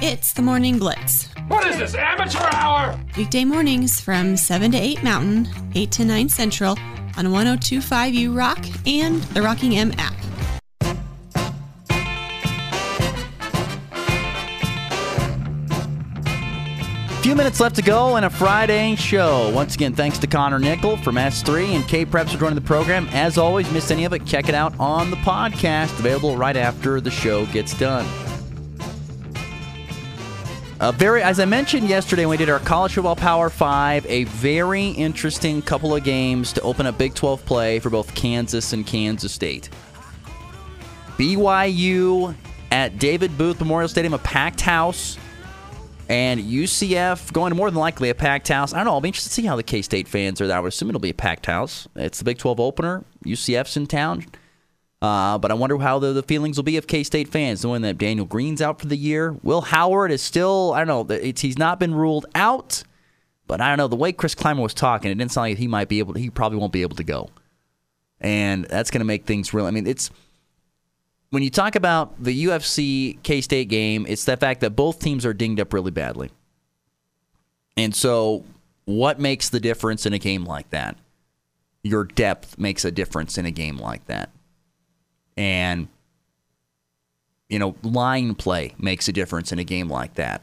It's the Morning Blitz. What is this, amateur hour? Weekday mornings from 7 to 8 Mountain, 8 to 9 Central on 1025U Rock and the Rocking M app. Few minutes left to go in a Friday show. Once again, thanks to Connor Nickel from S3 and K Preps for joining the program. As always, missed any of it, check it out on the podcast, available right after the show gets done. Uh, very, as I mentioned yesterday when we did our college football Power Five, a very interesting couple of games to open up Big 12 play for both Kansas and Kansas State. BYU at David Booth Memorial Stadium, a packed house, and UCF going to more than likely a packed house. I don't know. I'll be interested to see how the K State fans are. I would assume it'll be a packed house. It's the Big 12 opener. UCF's in town. Uh, but I wonder how the, the feelings will be of K State fans, knowing that Daniel Green's out for the year. Will Howard is still, I don't know, he's not been ruled out, but I don't know. The way Chris Klieman was talking, it didn't sound like he might be able to, he probably won't be able to go. And that's going to make things real. I mean, it's, when you talk about the UFC K State game, it's the fact that both teams are dinged up really badly. And so, what makes the difference in a game like that? Your depth makes a difference in a game like that and you know line play makes a difference in a game like that.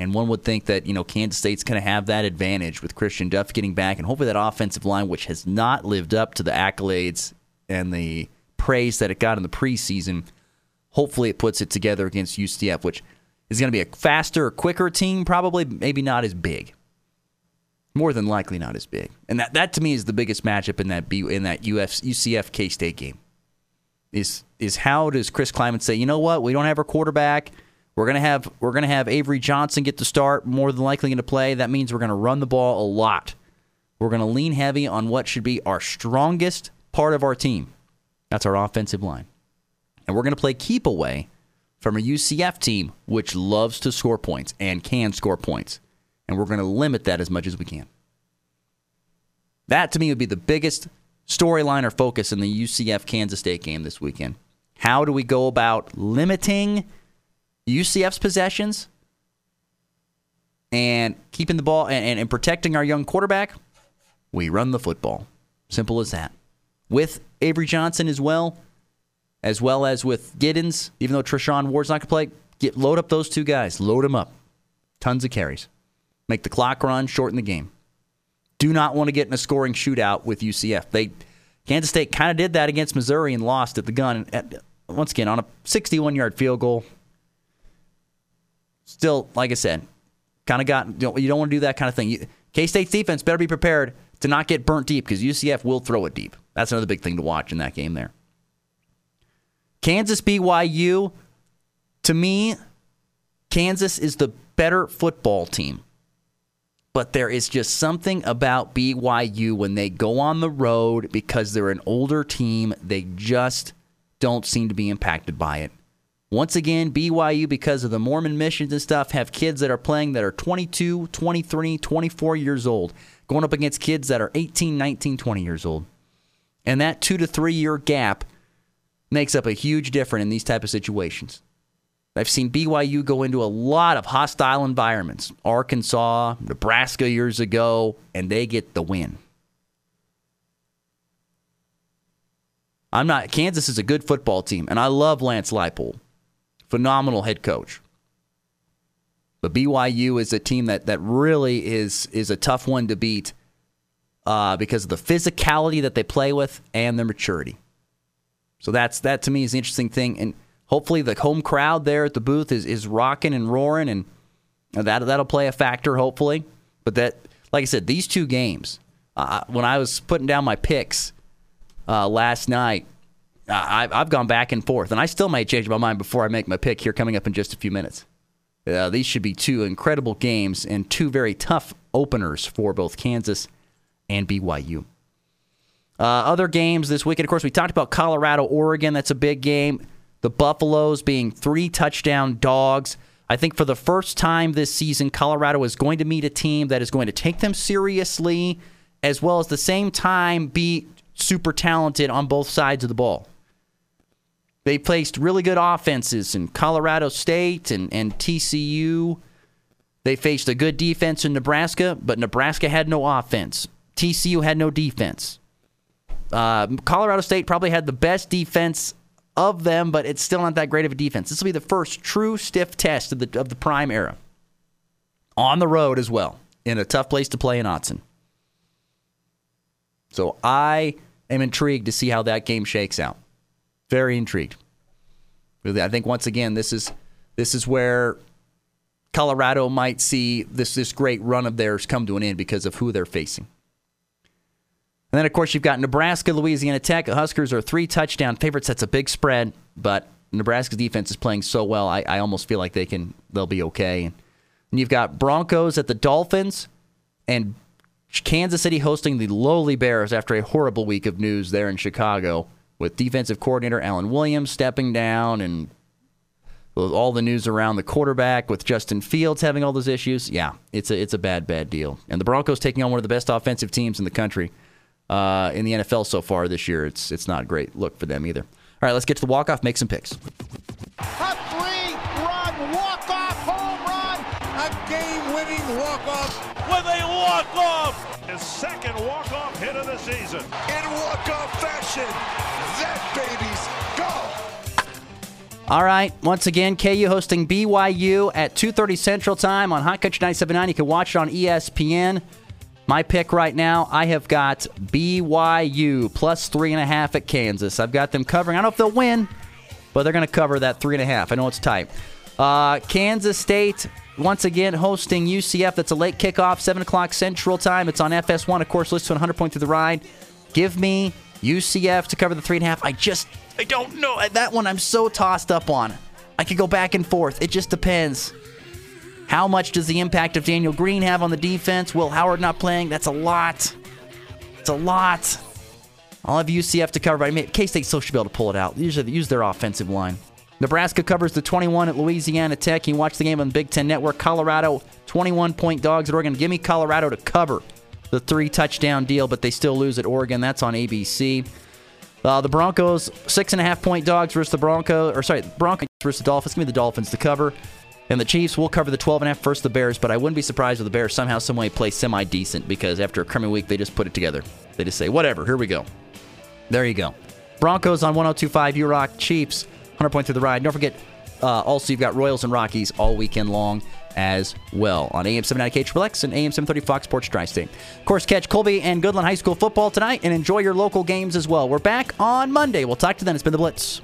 And one would think that you know Kansas State's going to have that advantage with Christian Duff getting back, and hopefully that offensive line, which has not lived up to the accolades and the praise that it got in the preseason, hopefully it puts it together against UCF, which is going to be a faster, quicker team, probably maybe not as big. More than likely, not as big, and that, that to me is the biggest matchup in that B, in that UF, UCF K State game is is how does Chris Klieman say, you know what, we don't have our quarterback. We're gonna have we're gonna have Avery Johnson get the start, more than likely to play. That means we're gonna run the ball a lot. We're gonna lean heavy on what should be our strongest part of our team. That's our offensive line. And we're gonna play keep away from a UCF team which loves to score points and can score points. And we're gonna limit that as much as we can. That to me would be the biggest storyline or focus in the UCF Kansas State game this weekend? How do we go about limiting UCF's possessions and keeping the ball and, and, and protecting our young quarterback? We run the football. Simple as that. With Avery Johnson as well, as well as with Giddens, even though Treshaun Ward's not going to play, get load up those two guys. Load them up. Tons of carries. Make the clock run, shorten the game do not want to get in a scoring shootout with UCF. They Kansas State kind of did that against Missouri and lost at the gun. At, once again, on a 61 yard field goal. Still, like I said, kind of got you don't, you don't want to do that kind of thing. K State's defense better be prepared to not get burnt deep because UCF will throw it deep. That's another big thing to watch in that game there. Kansas BYU, to me, Kansas is the better football team but there is just something about BYU when they go on the road because they're an older team, they just don't seem to be impacted by it. Once again, BYU, because of the Mormon missions and stuff, have kids that are playing that are 22, 23, 24 years old, going up against kids that are 18, 19, 20 years old. And that two to three year gap makes up a huge difference in these type of situations. I've seen BYU go into a lot of hostile environments, Arkansas, Nebraska years ago, and they get the win. I'm not Kansas is a good football team, and I love Lance Leipold. Phenomenal head coach. But BYU is a team that that really is is a tough one to beat uh, because of the physicality that they play with and their maturity. So that's that to me is the interesting thing. And hopefully the home crowd there at the booth is, is rocking and roaring, and that that'll play a factor. Hopefully, but that, like I said, these two games. Uh, when I was putting down my picks uh, last night, I, I've gone back and forth, and I still may change my mind before I make my pick here coming up in just a few minutes. Uh, these should be two incredible games and two very tough openers for both Kansas and BYU. Uh, other games this weekend, of course, we talked about Colorado, Oregon. That's a big game the Buffaloes being three touchdown dogs. I think for the first time this season, Colorado is going to meet a team that is going to take them seriously, as well as the same time be super talented on both sides of the ball. They placed really good offenses in Colorado State and, and TCU. They faced a good defense in Nebraska, but Nebraska had no offense. TCU had no defense. Uh, Colorado State probably had the best defense of them, but it's still not that great of a defense. This will be the first true stiff test of the of the prime era. On the road as well, in a tough place to play in Autzen. So I am intrigued to see how that game shakes out. Very intrigued. I think once again this is this is where Colorado might see this this great run of theirs come to an end because of who they're facing. And then, of course, you've got Nebraska, Louisiana Tech. The Huskers are three touchdown favorites. That's a big spread, but Nebraska's defense is playing so well. I, I almost feel like they can they'll be okay. And you've got Broncos at the Dolphins, and Kansas City hosting the lowly Bears after a horrible week of news there in Chicago with defensive coordinator Alan Williams stepping down and all the news around the quarterback with Justin Fields having all those issues. Yeah, it's a it's a bad bad deal. And the Broncos taking on one of the best offensive teams in the country uh, in the NFL so far this year. It's it's not a great look for them either. All right, let's get to the walk off. Make some picks. A three-run walk-off home run, a game-winning walk-off with a walk-off. His second walk-off hit of the season. In walk-off fashion, that baby's go. All right, once again, KU hosting BYU at 2:30 Central Time on Hot Country 97.9. You can watch it on ESPN. My pick right now, I have got BYU plus three and a half at Kansas. I've got them covering. I don't know if they'll win, but they're going to cover that three and a half. I know it's tight. Uh, Kansas State once again hosting UCF. That's a late kickoff, seven o'clock Central Time. It's on FS1, of course. Listen to 100 point through the ride. Give me UCF to cover the three and a half. I just, I don't know that one. I'm so tossed up on. I could go back and forth. It just depends. How much does the impact of Daniel Green have on the defense? Will Howard not playing? That's a lot. It's a lot. I'll have UCF to cover, I mean, K State still should be able to pull it out. Usually use their offensive line. Nebraska covers the 21 at Louisiana Tech. You watch the game on Big Ten Network. Colorado, 21 point dogs at Oregon. Give me Colorado to cover the three touchdown deal, but they still lose at Oregon. That's on ABC. Uh, the Broncos, six and a half point dogs versus the Broncos, or sorry, Broncos versus the Dolphins. Give me the Dolphins to cover. And the Chiefs will cover the 12 and a half versus the Bears, but I wouldn't be surprised if the Bears somehow, some way play semi decent because after a crummy week, they just put it together. They just say, whatever, here we go. There you go. Broncos on 1025 U Rock, Chiefs 100 point through the ride. Don't forget, uh, also, you've got Royals and Rockies all weekend long as well on AM 790 KHLX and AM 730 Fox Sports Tri State. Of course, catch Colby and Goodland High School football tonight and enjoy your local games as well. We're back on Monday. We'll talk to you then. It's been the Blitz.